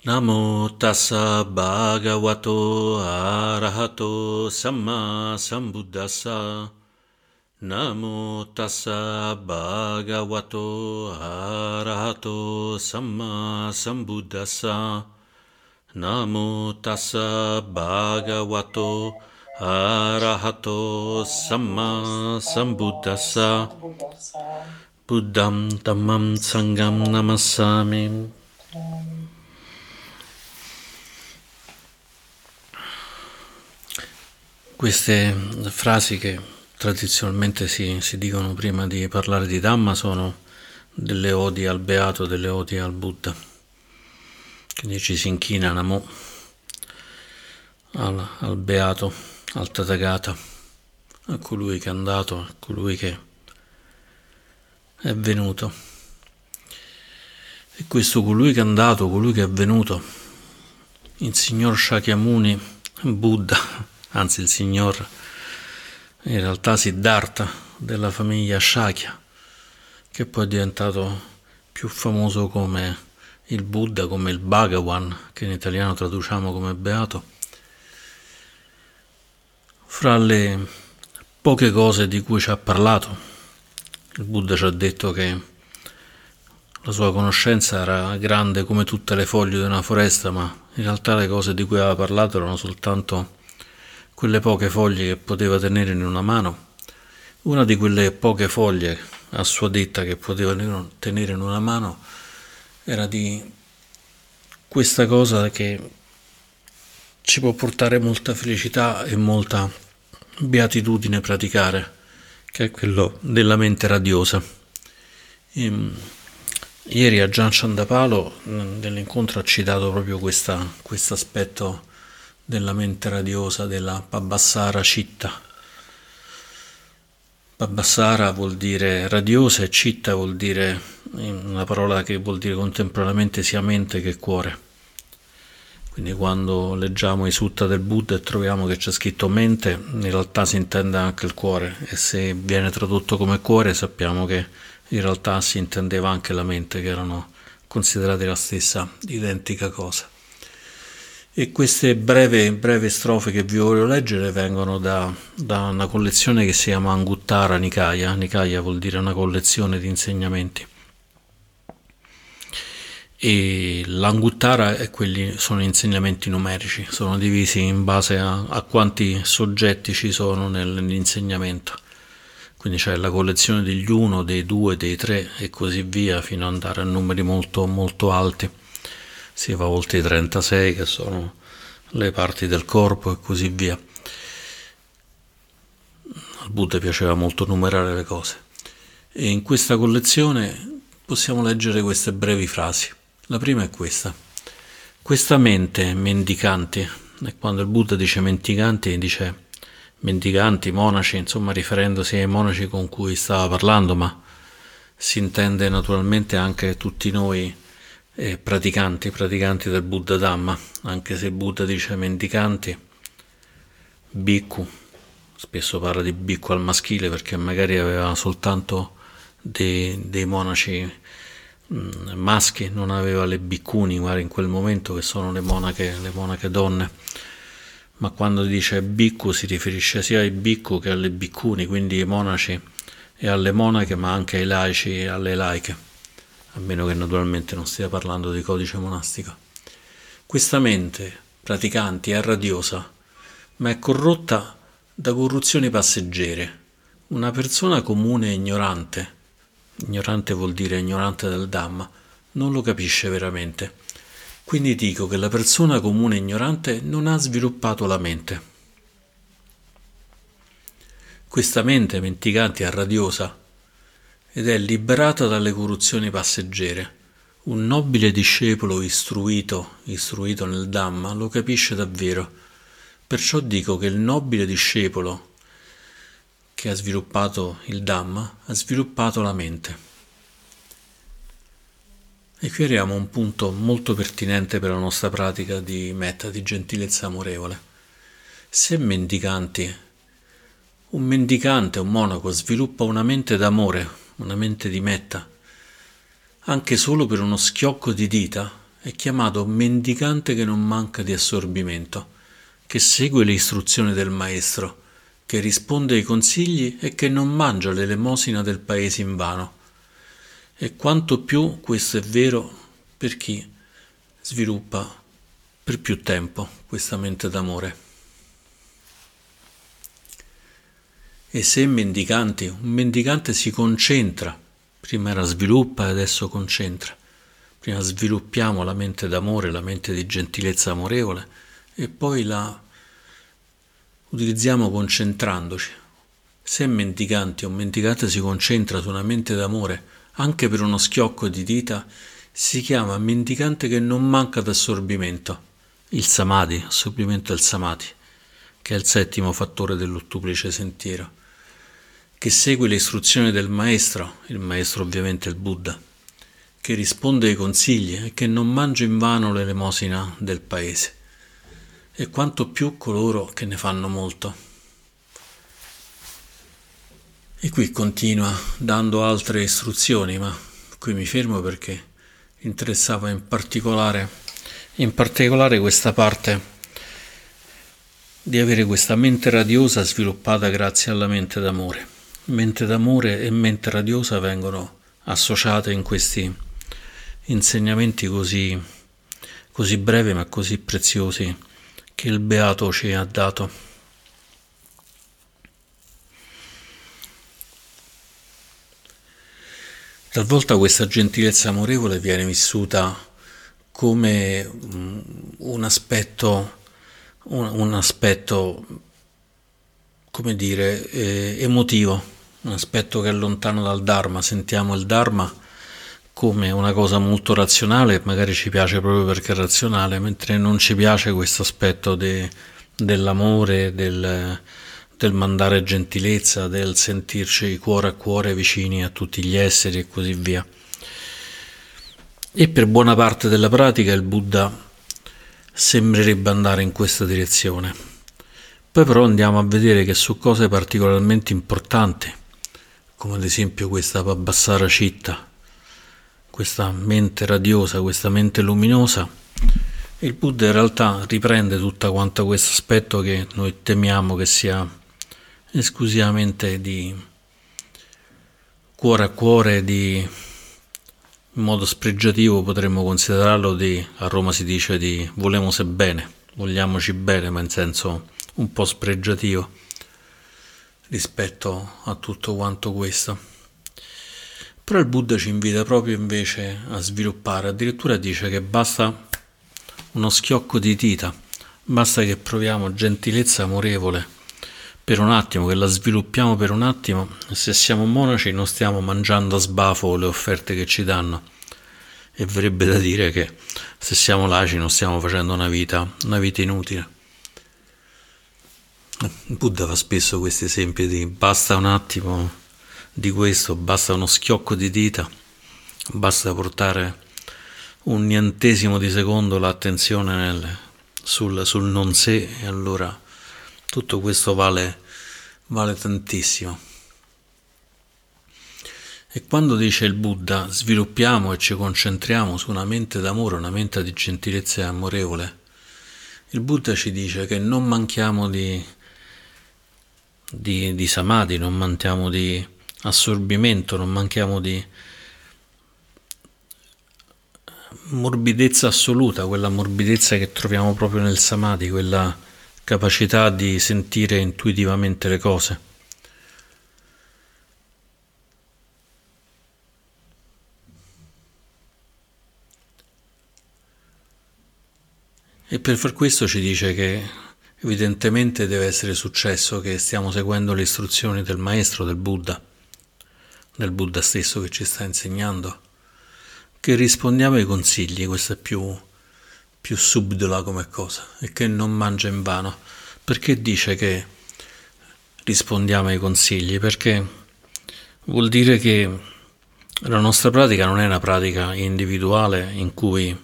Namo tassa bhagavato arahato samma sambuddhassa. Namo tassa bhagavato arahato samma sambuddhassa. Namo tassa bhagavato arahato samma sambuddhassa. Buddham dhammam sangam namassami. Queste frasi che tradizionalmente si, si, dicono prima di parlare di Dhamma sono delle odi al Beato, delle odi al Buddha. Quindi ci si inchina Namo al, al Beato, al Tathagata, a colui che è andato, a colui che è venuto. E questo colui che è andato, colui che è venuto, il signor Shakyamuni, Buddha, anzi il signor in realtà Siddhartha della famiglia Shakya, che poi è diventato più famoso come il Buddha, come il Bhagavan, che in italiano traduciamo come beato. Fra le poche cose di cui ci ha parlato, il Buddha ci ha detto che la sua conoscenza era grande come tutte le foglie di una foresta, ma in realtà le cose di cui aveva parlato erano soltanto quelle poche foglie che poteva tenere in una mano, una di quelle poche foglie a sua detta che poteva tenere in una mano era di questa cosa che ci può portare molta felicità e molta beatitudine praticare, che è quello della mente radiosa. E, ehm, ieri a Gian Ciandapalo nell'incontro ha citato proprio questo aspetto della mente radiosa della Pabassara Citta. Pabassara vuol dire radiosa e Citta vuol dire una parola che vuol dire contemporaneamente sia mente che cuore. Quindi quando leggiamo i sutta del Buddha e troviamo che c'è scritto mente, in realtà si intende anche il cuore e se viene tradotto come cuore sappiamo che in realtà si intendeva anche la mente, che erano considerate la stessa identica cosa. E queste breve, breve strofe che vi voglio leggere vengono da, da, una collezione che si chiama Anguttara Nikaya. Nikaya vuol dire una collezione di insegnamenti. E l'Anguttara è quelli, sono insegnamenti numerici, sono divisi in base a, a quanti soggetti ci sono nell'insegnamento. Quindi c'è la collezione degli uno, dei due, dei tre e così via fino ad andare a numeri molto, molto alti si va oltre i 36 che sono le parti del corpo e così via. Al Buddha piaceva molto numerare le cose e in questa collezione possiamo leggere queste brevi frasi. La prima è questa. Questa mente mendicante, e quando il Buddha dice mendicanti dice mendicanti, monaci, insomma riferendosi ai monaci con cui stava parlando, ma si intende naturalmente anche tutti noi eh, praticanti, praticanti del Buddha Dhamma, anche se Buddha dice mendicanti, bhikkhu, spesso parla di bhikkhu al maschile perché magari aveva soltanto dei, dei monaci mm, maschi, non aveva le bhikkhuni, in quel momento che sono le monache, le monache donne. Ma quando dice bhikkhu si riferisce sia ai bhikkhu che alle bhikkhuni, quindi ai monaci e alle monache, ma anche ai laici e alle laiche a meno che naturalmente non stia parlando di codice monastico. Questa mente praticante è radiosa, ma è corrotta da corruzioni passeggere. Una persona comune e ignorante, ignorante vuol dire ignorante del Dhamma, non lo capisce veramente. Quindi dico che la persona comune e ignorante non ha sviluppato la mente. Questa mente menticante e radiosa ed è liberata dalle corruzioni passeggere. Un nobile discepolo istruito, istruito nel Dhamma, lo capisce davvero. Perciò dico che il nobile discepolo che ha sviluppato il Dhamma ha sviluppato la mente. E qui arriviamo a un punto molto pertinente per la nostra pratica di metta, di gentilezza amorevole. Se mendicanti, un mendicante, un monaco, sviluppa una mente d'amore, una mente di metta, anche solo per uno schiocco di dita, è chiamato mendicante che non manca di assorbimento, che segue le istruzioni del maestro, che risponde ai consigli e che non mangia l'elemosina del paese invano. E quanto più questo è vero per chi sviluppa per più tempo questa mente d'amore. E se mendicanti, un mendicante si concentra, prima era sviluppa e adesso concentra. Prima sviluppiamo la mente d'amore, la mente di gentilezza amorevole e poi la utilizziamo concentrandoci. Se mendicante o mendicante si concentra su una mente d'amore anche per uno schiocco di dita, si chiama mendicante che non manca d'assorbimento il samadhi, assorbimento del samadhi, che è il settimo fattore dell'ottuplice sentiero, che segue le istruzioni del maestro, il maestro ovviamente il Buddha, che risponde ai consigli e che non mangia in vano l'elemosina del paese, e quanto più coloro che ne fanno molto. E qui continua dando altre istruzioni, ma qui mi fermo perché interessava in particolare in particolare questa parte di avere questa mente radiosa sviluppata grazie alla mente d'amore. Mente d'amore e mente radiosa vengono associate in questi insegnamenti così, così brevi ma così preziosi che il Beato ci ha dato. Talvolta questa gentilezza amorevole viene vissuta come mm, un aspetto, un, un aspetto come dire, eh, emotivo, un aspetto che è lontano dal Dharma. Sentiamo il Dharma come una cosa molto razionale, magari ci piace proprio perché è razionale, mentre non ci piace questo aspetto de, dell'amore, del, del mandare gentilezza, del sentirci cuore a cuore vicini a tutti gli esseri e così via. E per buona parte della pratica il Buddha sembrerebbe andare in questa direzione. Poi però andiamo a vedere che su cose particolarmente importanti, come ad esempio questa Pabbasara Citta, questa mente radiosa, questa mente luminosa, il Buddha in realtà riprende tutto quanto questo aspetto che noi temiamo che sia esclusivamente di cuore a cuore, di in modo spregiativo potremmo considerarlo di, a Roma si dice di volemos bene, vogliamoci bene, ma in senso un po' spregiativo rispetto a tutto quanto questo. Però il Buddha ci invita proprio invece a sviluppare, addirittura dice che basta uno schiocco di dita, basta che proviamo gentilezza amorevole per un attimo, che la sviluppiamo per un attimo, se siamo monaci non stiamo mangiando a sbafo le offerte che ci danno. E verrebbe da dire che se siamo laici non stiamo facendo una vita, una vita inutile. Buddha fa spesso questi esempi di basta un attimo di questo, basta uno schiocco di dita, basta portare un nientesimo di secondo l'attenzione nel, sul, sul non sé e allora tutto questo vale, vale tantissimo. E quando dice il Buddha sviluppiamo e ci concentriamo su una mente d'amore, una mente di gentilezza e amorevole, il Buddha ci dice che non manchiamo di, di, di samadhi, non manchiamo di assorbimento, non manchiamo di morbidezza assoluta, quella morbidezza che troviamo proprio nel samadhi, quella capacità di sentire intuitivamente le cose. E per far questo ci dice che evidentemente deve essere successo che stiamo seguendo le istruzioni del maestro, del Buddha, del Buddha stesso che ci sta insegnando, che rispondiamo ai consigli, questo è più più subdola come cosa e che non mangia in vano. Perché dice che rispondiamo ai consigli? Perché vuol dire che la nostra pratica non è una pratica individuale in cui,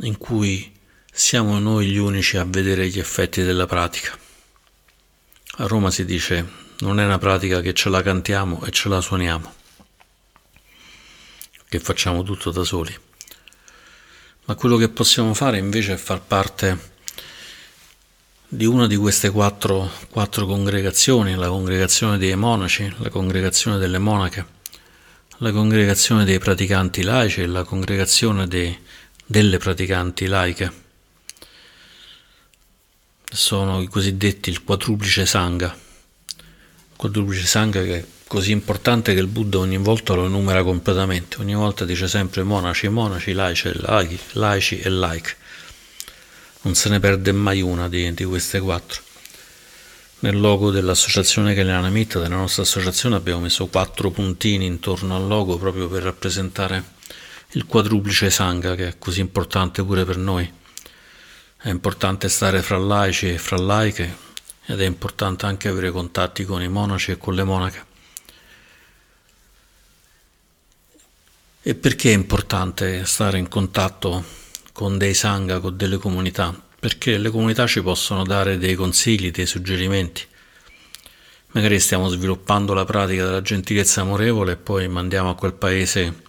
in cui siamo noi gli unici a vedere gli effetti della pratica. A Roma si dice non è una pratica che ce la cantiamo e ce la suoniamo che facciamo tutto da soli. Ma quello che possiamo fare invece è far parte di una di queste quattro, quattro congregazioni, la congregazione dei monaci, la congregazione delle monache, la congregazione dei praticanti laici e la congregazione dei, delle praticanti laiche. Sono i cosiddetti il quadruplice sangha. Il quadruplice sangha che è così importante che il Buddha ogni volta lo enumera completamente, ogni volta dice sempre monaci, monaci, laici, laici, laici e laiche non se ne perde mai una di, di queste quattro. Nel logo dell'associazione Kaliana Mitta, della nostra associazione, abbiamo messo quattro puntini intorno al logo proprio per rappresentare il quadruplice Sangha che è così importante pure per noi. È importante stare fra laici e fra laiche ed è importante anche avere contatti con i monaci e con le monache. E perché è importante stare in contatto con dei sangha, con delle comunità, perché le comunità ci possono dare dei consigli, dei suggerimenti. Magari stiamo sviluppando la pratica della gentilezza amorevole e poi mandiamo a quel paese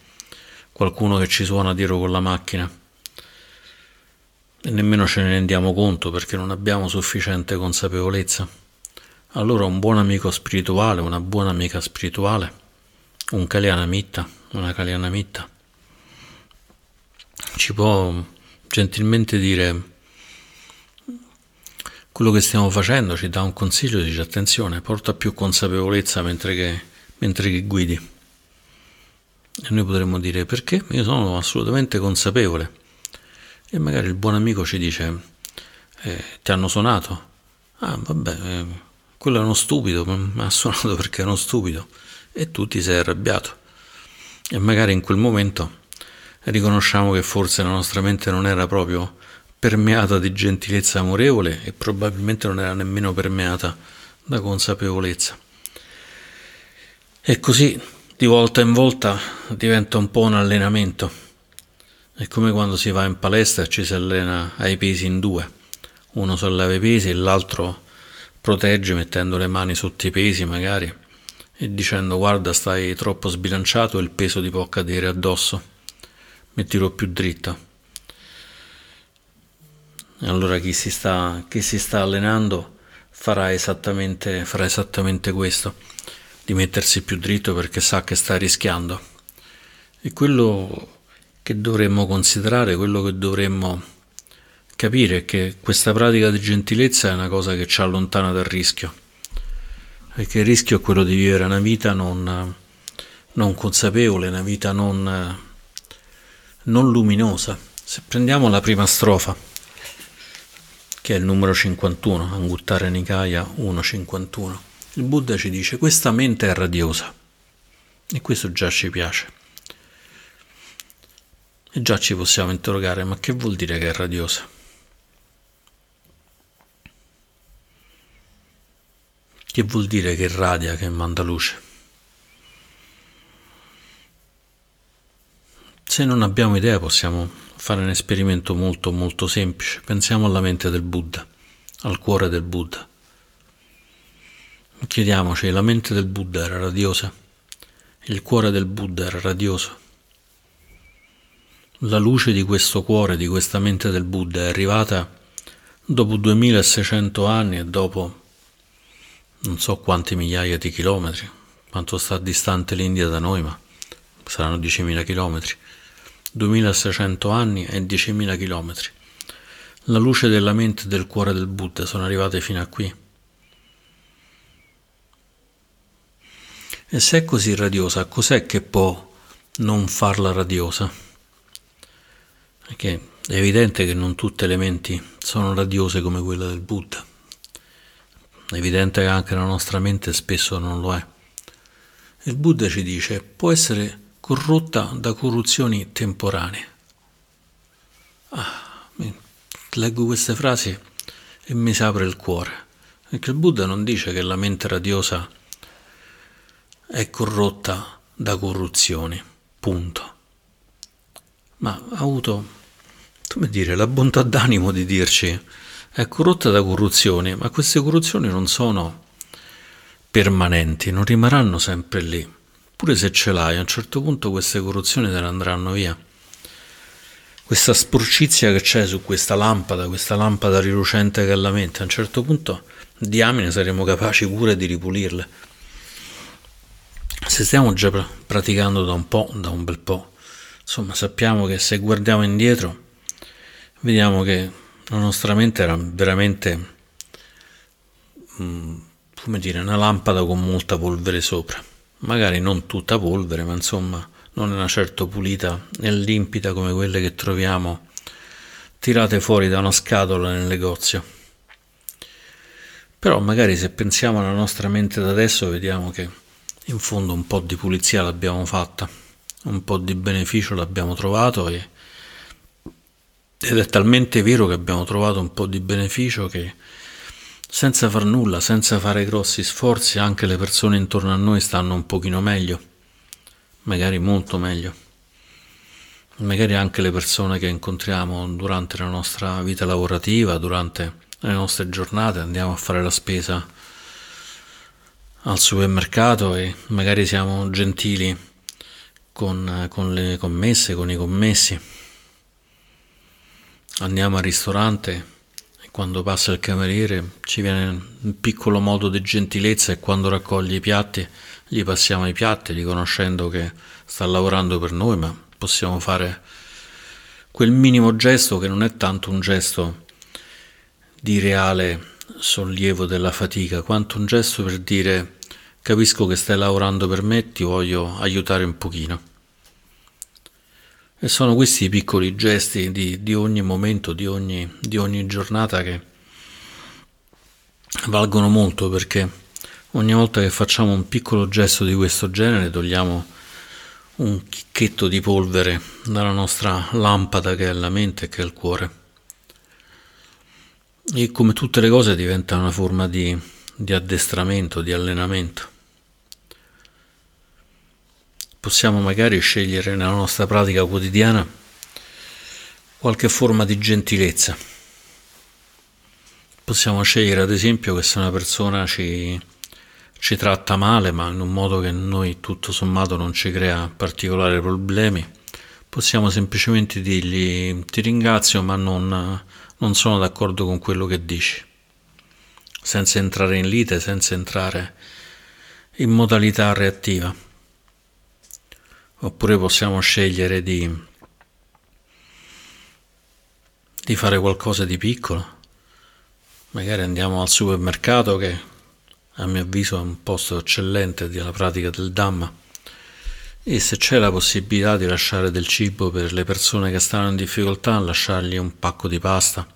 qualcuno che ci suona dietro con la macchina e nemmeno ce ne rendiamo conto perché non abbiamo sufficiente consapevolezza. Allora un buon amico spirituale, una buona amica spirituale, un Kalyanamitta, una Kalyanamitta, ci può gentilmente dire quello che stiamo facendo, ci dà un consiglio, dice attenzione, porta più consapevolezza mentre che, mentre che guidi. E noi potremmo dire perché? Io sono assolutamente consapevole. E magari il buon amico ci dice eh, ti hanno suonato. Ah vabbè, eh, quello è uno stupido, mi ha suonato perché è uno stupido. E tu ti sei arrabbiato. E magari in quel momento riconosciamo che forse la nostra mente non era proprio permeata di gentilezza amorevole e probabilmente non era nemmeno permeata da consapevolezza. E così di volta in volta diventa un po' un allenamento. È come quando si va in palestra e ci si allena ai pesi in due. Uno solleva i pesi e l'altro protegge mettendo le mani sotto i pesi magari e dicendo guarda stai troppo sbilanciato e il peso ti può cadere addosso mettilo più dritto. E allora chi si sta, chi si sta allenando farà esattamente, farà esattamente questo, di mettersi più dritto perché sa che sta rischiando. E quello che dovremmo considerare, quello che dovremmo capire è che questa pratica di gentilezza è una cosa che ci allontana dal rischio, perché il rischio è quello di vivere una vita non, non consapevole, una vita non non luminosa. Se prendiamo la prima strofa, che è il numero 51, Anguttara Nikaya 1.51, il Buddha ci dice questa mente è radiosa e questo già ci piace. E già ci possiamo interrogare, ma che vuol dire che è radiosa? Che vuol dire che radia, che manda luce? Se non abbiamo idea possiamo fare un esperimento molto molto semplice. Pensiamo alla mente del Buddha, al cuore del Buddha. Chiediamoci, la mente del Buddha era radiosa? Il cuore del Buddha era radioso? La luce di questo cuore, di questa mente del Buddha è arrivata dopo 2600 anni e dopo non so quante migliaia di chilometri, quanto sta distante l'India da noi, ma saranno 10.000 chilometri. 2600 anni e 10.000 chilometri. La luce della mente e del cuore del Buddha sono arrivate fino a qui. E se è così radiosa, cos'è che può non farla radiosa? Perché è evidente che non tutte le menti sono radiose come quella del Buddha. È evidente che anche la nostra mente spesso non lo è. Il Buddha ci dice, può essere corrotta da corruzioni temporanee. Ah, leggo queste frasi e mi si apre il cuore, perché il Buddha non dice che la mente radiosa è corrotta da corruzioni, punto. Ma ha avuto, come dire, la bontà d'animo di dirci è corrotta da corruzioni, ma queste corruzioni non sono permanenti, non rimarranno sempre lì Pure se ce l'hai, a un certo punto queste corruzioni te ne andranno via. Questa sporcizia che c'è su questa lampada, questa lampada rilucente che è la mente, a un certo punto diamine saremo capaci pure di ripulirle. Se stiamo già praticando da un po', da un bel po', insomma sappiamo che se guardiamo indietro vediamo che la nostra mente era veramente, mm, come dire, una lampada con molta polvere sopra. Magari non tutta polvere, ma insomma non era certo pulita e limpida come quelle che troviamo tirate fuori da una scatola nel negozio. Però magari se pensiamo alla nostra mente da adesso vediamo che in fondo un po' di pulizia l'abbiamo fatta, un po' di beneficio l'abbiamo trovato e ed è talmente vero che abbiamo trovato un po' di beneficio che senza far nulla, senza fare grossi sforzi, anche le persone intorno a noi stanno un pochino meglio, magari molto meglio. Magari anche le persone che incontriamo durante la nostra vita lavorativa, durante le nostre giornate, andiamo a fare la spesa al supermercato e magari siamo gentili con, con le commesse, con i commessi Andiamo al ristorante e quando passa il cameriere ci viene un piccolo modo di gentilezza e quando raccoglie i piatti gli passiamo i piatti riconoscendo che sta lavorando per noi, ma possiamo fare quel minimo gesto che non è tanto un gesto di reale sollievo della fatica, quanto un gesto per dire capisco che stai lavorando per me, ti voglio aiutare un pochino. E sono questi i piccoli gesti di, di ogni momento, di ogni, di ogni giornata che valgono molto perché ogni volta che facciamo un piccolo gesto di questo genere togliamo un chicchetto di polvere dalla nostra lampada che è la mente e che è il cuore. E come tutte le cose diventa una forma di, di addestramento, di allenamento possiamo magari scegliere nella nostra pratica quotidiana qualche forma di gentilezza. Possiamo scegliere ad esempio che se una persona ci, ci tratta male, ma in un modo che noi tutto sommato non ci crea particolari problemi, possiamo semplicemente dirgli ti ringrazio ma non, non sono d'accordo con quello che dici, senza entrare in lite, senza entrare in modalità reattiva. Oppure possiamo scegliere di, di fare qualcosa di piccolo. Magari andiamo al supermercato che a mio avviso è un posto eccellente della pratica del Dhamma e se c'è la possibilità di lasciare del cibo per le persone che stanno in difficoltà, lasciargli un pacco di pasta,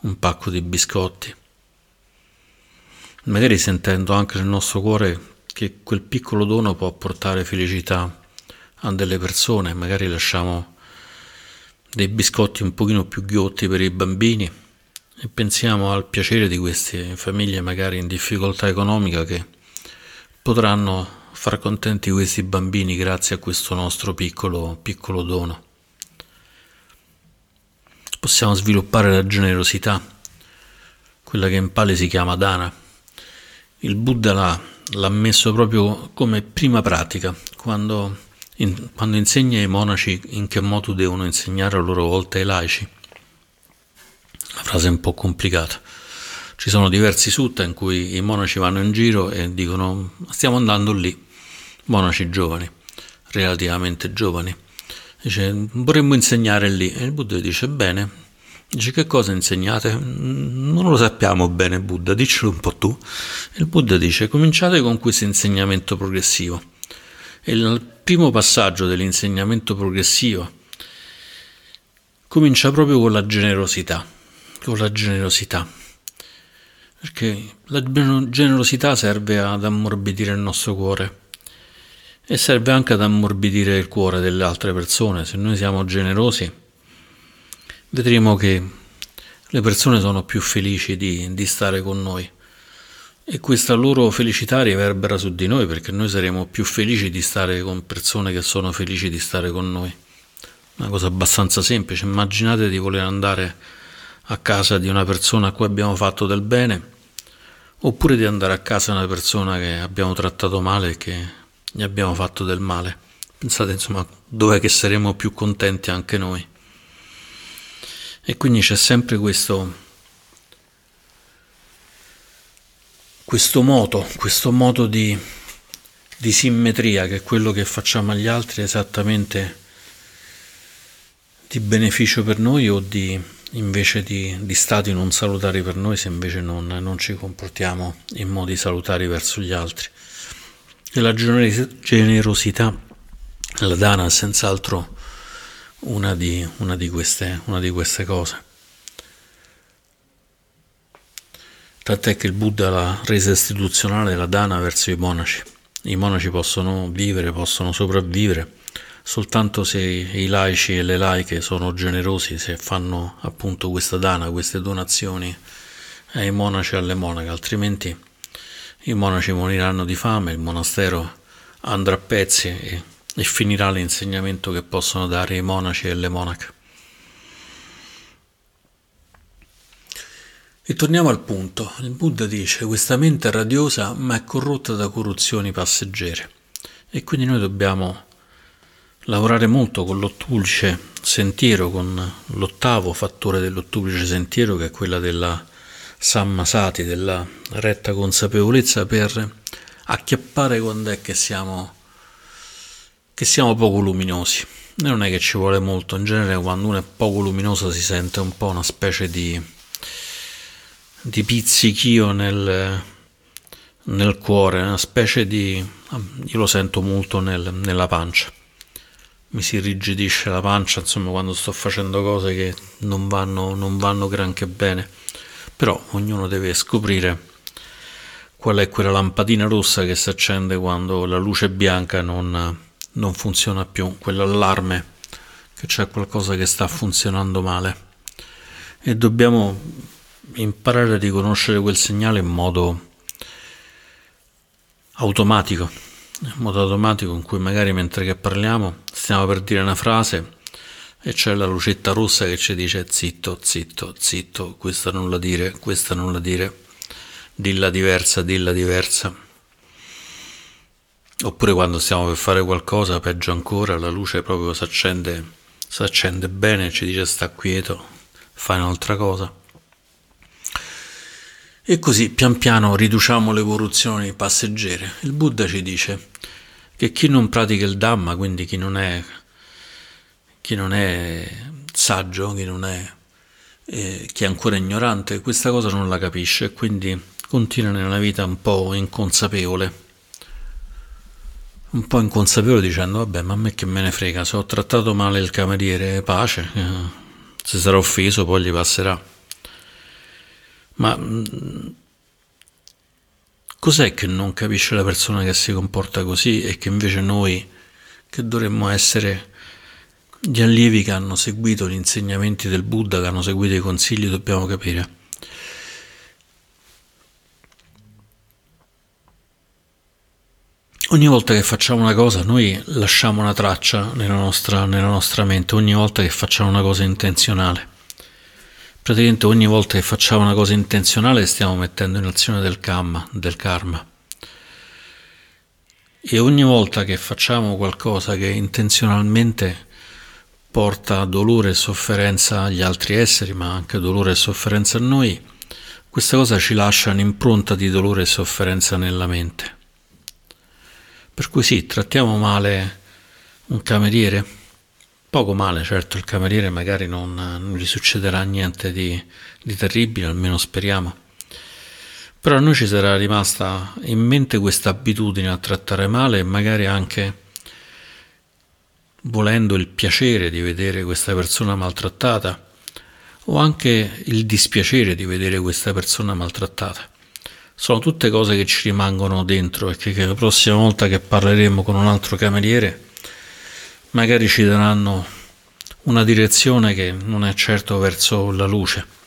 un pacco di biscotti. Magari sentendo anche nel nostro cuore che quel piccolo dono può portare felicità a delle persone, magari lasciamo dei biscotti un pochino più ghiotti per i bambini e pensiamo al piacere di queste famiglie magari in difficoltà economica che potranno far contenti questi bambini grazie a questo nostro piccolo, piccolo dono. Possiamo sviluppare la generosità, quella che in Pali si chiama dana. Il Buddha l'ha, l'ha messo proprio come prima pratica, quando in, quando insegna ai monaci in che modo devono insegnare a loro volta ai laici. La frase è un po' complicata. Ci sono diversi sutta in cui i monaci vanno in giro e dicono stiamo andando lì, monaci giovani, relativamente giovani. Dice vorremmo insegnare lì e il Buddha dice bene, dice che cosa insegnate? Non lo sappiamo bene Buddha, diccelo un po' tu. Il Buddha dice cominciate con questo insegnamento progressivo. E il primo passaggio dell'insegnamento progressivo comincia proprio con la generosità, con la generosità, perché la generosità serve ad ammorbidire il nostro cuore e serve anche ad ammorbidire il cuore delle altre persone. Se noi siamo generosi, vedremo che le persone sono più felici di, di stare con noi e questa loro felicità riverbera su di noi perché noi saremo più felici di stare con persone che sono felici di stare con noi. Una cosa abbastanza semplice, immaginate di voler andare a casa di una persona a cui abbiamo fatto del bene, oppure di andare a casa di una persona che abbiamo trattato male e che gli abbiamo fatto del male. Pensate insomma dov'è che saremo più contenti anche noi. E quindi c'è sempre questo, questo moto, questo moto di, di simmetria che quello che facciamo agli altri è esattamente di beneficio per noi o di invece di, di stati non salutari per noi se invece non, non ci comportiamo in modi salutari verso gli altri. E la generosità, la dana è senz'altro una di, una di, queste, una di queste cose. Tant'è che il Buddha l'ha resa istituzionale la dana verso i monaci. I monaci possono vivere, possono sopravvivere soltanto se i laici e le laiche sono generosi, se fanno appunto questa dana, queste donazioni ai monaci e alle monache, altrimenti i monaci moriranno di fame, il monastero andrà a pezzi e, e finirà l'insegnamento che possono dare i monaci e le monache. E torniamo al punto. Il Buddha dice questa mente è radiosa ma è corrotta da corruzioni passeggere e quindi noi dobbiamo lavorare molto con l'ottuplice sentiero, con l'ottavo fattore dell'ottuplice sentiero che è quella della sammasati, della retta consapevolezza per acchiappare quando è che siamo, che siamo poco luminosi. Non è che ci vuole molto, in genere quando uno è poco luminoso si sente un po' una specie di, di pizzichio nel, nel cuore, una specie di... io lo sento molto nel, nella pancia mi si irrigidisce la pancia, insomma, quando sto facendo cose che non vanno, non vanno granché bene. Però ognuno deve scoprire qual è quella lampadina rossa che si accende quando la luce bianca non, non funziona più, quell'allarme che c'è qualcosa che sta funzionando male. E dobbiamo imparare a riconoscere quel segnale in modo automatico in modo automatico in cui magari mentre che parliamo stiamo per dire una frase e c'è la lucetta rossa che ci dice zitto, zitto, zitto, questa non la dire, questa non la dire, dilla diversa, dilla diversa. Oppure quando stiamo per fare qualcosa, peggio ancora, la luce proprio si accende, si accende bene, ci dice sta quieto, fai un'altra cosa. E così pian piano riduciamo le evoluzioni passeggere. Il Buddha ci dice che chi non pratica il Dhamma, quindi chi non è, chi non è saggio, chi, non è, eh, chi è ancora ignorante, questa cosa non la capisce e quindi continua nella vita un po' inconsapevole. Un po' inconsapevole dicendo, vabbè, ma a me che me ne frega, se ho trattato male il cameriere, pace, eh, se sarà offeso poi gli passerà. Ma mm, Cos'è che non capisce la persona che si comporta così e che invece noi, che dovremmo essere gli allievi che hanno seguito gli insegnamenti del Buddha, che hanno seguito i consigli, dobbiamo capire? Ogni volta che facciamo una cosa noi lasciamo una traccia nella nostra, nella nostra mente, ogni volta che facciamo una cosa intenzionale. Praticamente ogni volta che facciamo una cosa intenzionale stiamo mettendo in azione del karma, del karma. E ogni volta che facciamo qualcosa che intenzionalmente porta dolore e sofferenza agli altri esseri, ma anche dolore e sofferenza a noi, questa cosa ci lascia un'impronta di dolore e sofferenza nella mente. Per cui sì, trattiamo male un cameriere, Poco male, certo, il cameriere magari non, non gli succederà niente di, di terribile, almeno speriamo. Però a noi ci sarà rimasta in mente questa abitudine a trattare male e magari anche volendo il piacere di vedere questa persona maltrattata o anche il dispiacere di vedere questa persona maltrattata. Sono tutte cose che ci rimangono dentro e che, che la prossima volta che parleremo con un altro cameriere magari ci daranno una direzione che non è certo verso la luce.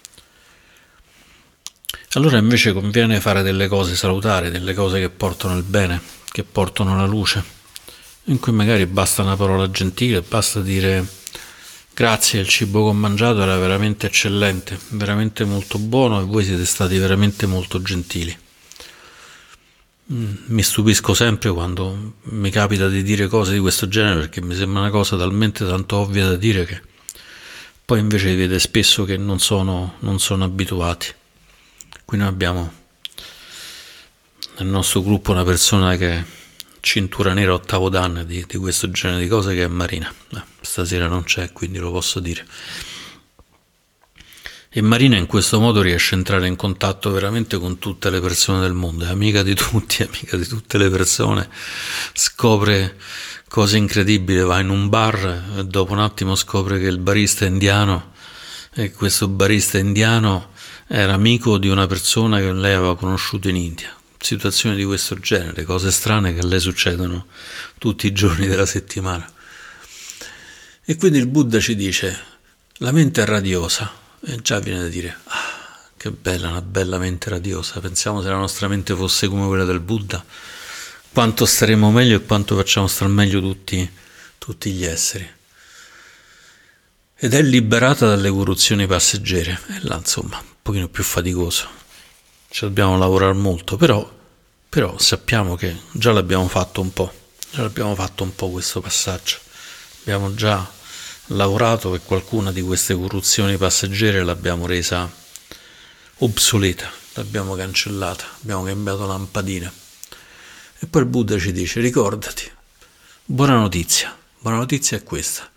Allora invece conviene fare delle cose salutari, delle cose che portano il bene, che portano la luce, in cui magari basta una parola gentile, basta dire grazie, il cibo che ho mangiato era veramente eccellente, veramente molto buono e voi siete stati veramente molto gentili. Mm, mi stupisco sempre quando mi capita di dire cose di questo genere perché mi sembra una cosa talmente tanto ovvia da dire che poi invece si vede spesso che non sono, non sono abituati. Qui noi abbiamo nel nostro gruppo una persona che è cintura nera ottavo danno di, di questo genere di cose che è Marina. Eh, stasera non c'è, quindi lo posso dire. E Marina in questo modo riesce a entrare in contatto veramente con tutte le persone del mondo, è amica di tutti, amica di tutte le persone, scopre cose incredibili, va in un bar e dopo un attimo scopre che il barista è indiano e questo barista indiano era amico di una persona che lei aveva conosciuto in India. Situazioni di questo genere, cose strane che a lei succedono tutti i giorni della settimana. E quindi il Buddha ci dice, la mente è radiosa, e già viene da dire, ah, che bella, una bella mente radiosa. Pensiamo se la nostra mente fosse come quella del Buddha, quanto staremmo meglio e quanto facciamo star meglio tutti, tutti gli esseri. Ed è liberata dalle corruzioni passeggere. E là, insomma, un pochino più faticoso. Ci dobbiamo lavorare molto, però, però sappiamo che già l'abbiamo fatto un po'. Già l'abbiamo fatto un po' questo passaggio. Abbiamo già lavorato e qualcuna di queste corruzioni passeggere l'abbiamo resa obsoleta, l'abbiamo cancellata, abbiamo cambiato lampadina. E poi il Buddha ci dice, ricordati, buona notizia, buona notizia è questa,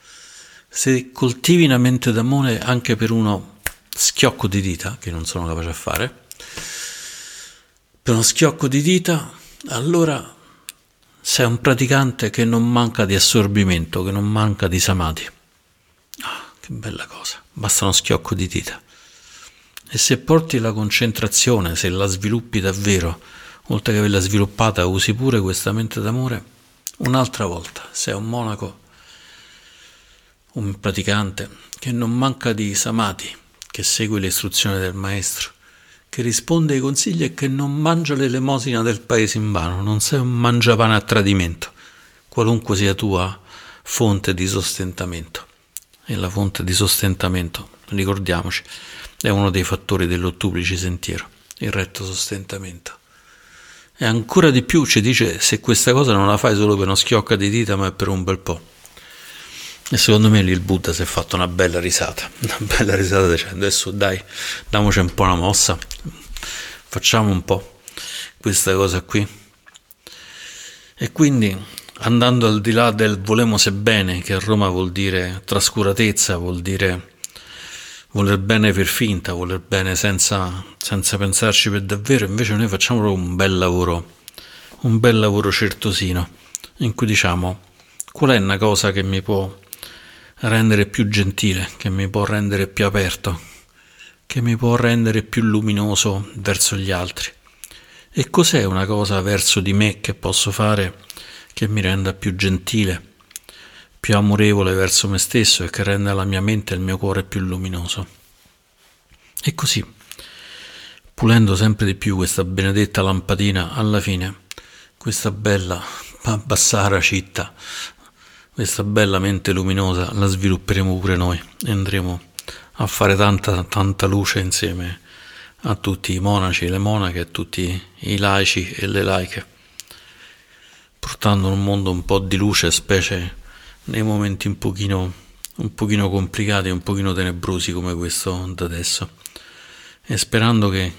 se coltivi una mente d'amore anche per uno schiocco di dita, che non sono capace a fare, per uno schiocco di dita, allora sei un praticante che non manca di assorbimento, che non manca di samadhi. Che bella cosa, basta uno schiocco di dita. E se porti la concentrazione, se la sviluppi davvero, oltre che averla sviluppata, usi pure questa mente d'amore, un'altra volta, sei un monaco, un praticante che non manca di samati, che segue le istruzioni del maestro, che risponde ai consigli e che non mangia l'elemosina del paese in vano, non sei un mangiapane a tradimento, qualunque sia tua fonte di sostentamento e la fonte di sostentamento, ricordiamoci, è uno dei fattori dell'ottuplice sentiero, il retto sostentamento. E ancora di più ci dice se questa cosa non la fai solo per uno schiocco di dita, ma è per un bel po'. E secondo me lì il Buddha si è fatto una bella risata, una bella risata dicendo adesso dai, diamoci un po' una mossa, facciamo un po' questa cosa qui. E quindi andando al di là del volemo se bene, che a Roma vuol dire trascuratezza, vuol dire voler bene per finta, voler bene senza, senza pensarci per davvero, invece noi facciamo proprio un bel lavoro, un bel lavoro certosino, in cui diciamo qual è una cosa che mi può rendere più gentile, che mi può rendere più aperto, che mi può rendere più luminoso verso gli altri. E cos'è una cosa verso di me che posso fare che mi renda più gentile, più amorevole verso me stesso e che renda la mia mente e il mio cuore più luminoso. E così, pulendo sempre di più questa benedetta lampadina, alla fine, questa bella Bassara città, questa bella mente luminosa, la svilupperemo pure noi e andremo a fare tanta, tanta luce insieme a tutti i monaci, le monache, a tutti i laici e le laiche portando un mondo un po' di luce, specie nei momenti un pochino, un pochino complicati, un pochino tenebrosi come questo da adesso. E sperando che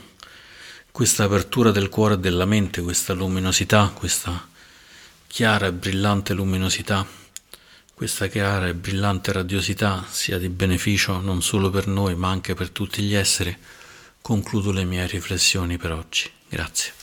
questa apertura del cuore e della mente, questa luminosità, questa chiara e brillante luminosità, questa chiara e brillante radiosità sia di beneficio non solo per noi ma anche per tutti gli esseri, concludo le mie riflessioni per oggi. Grazie.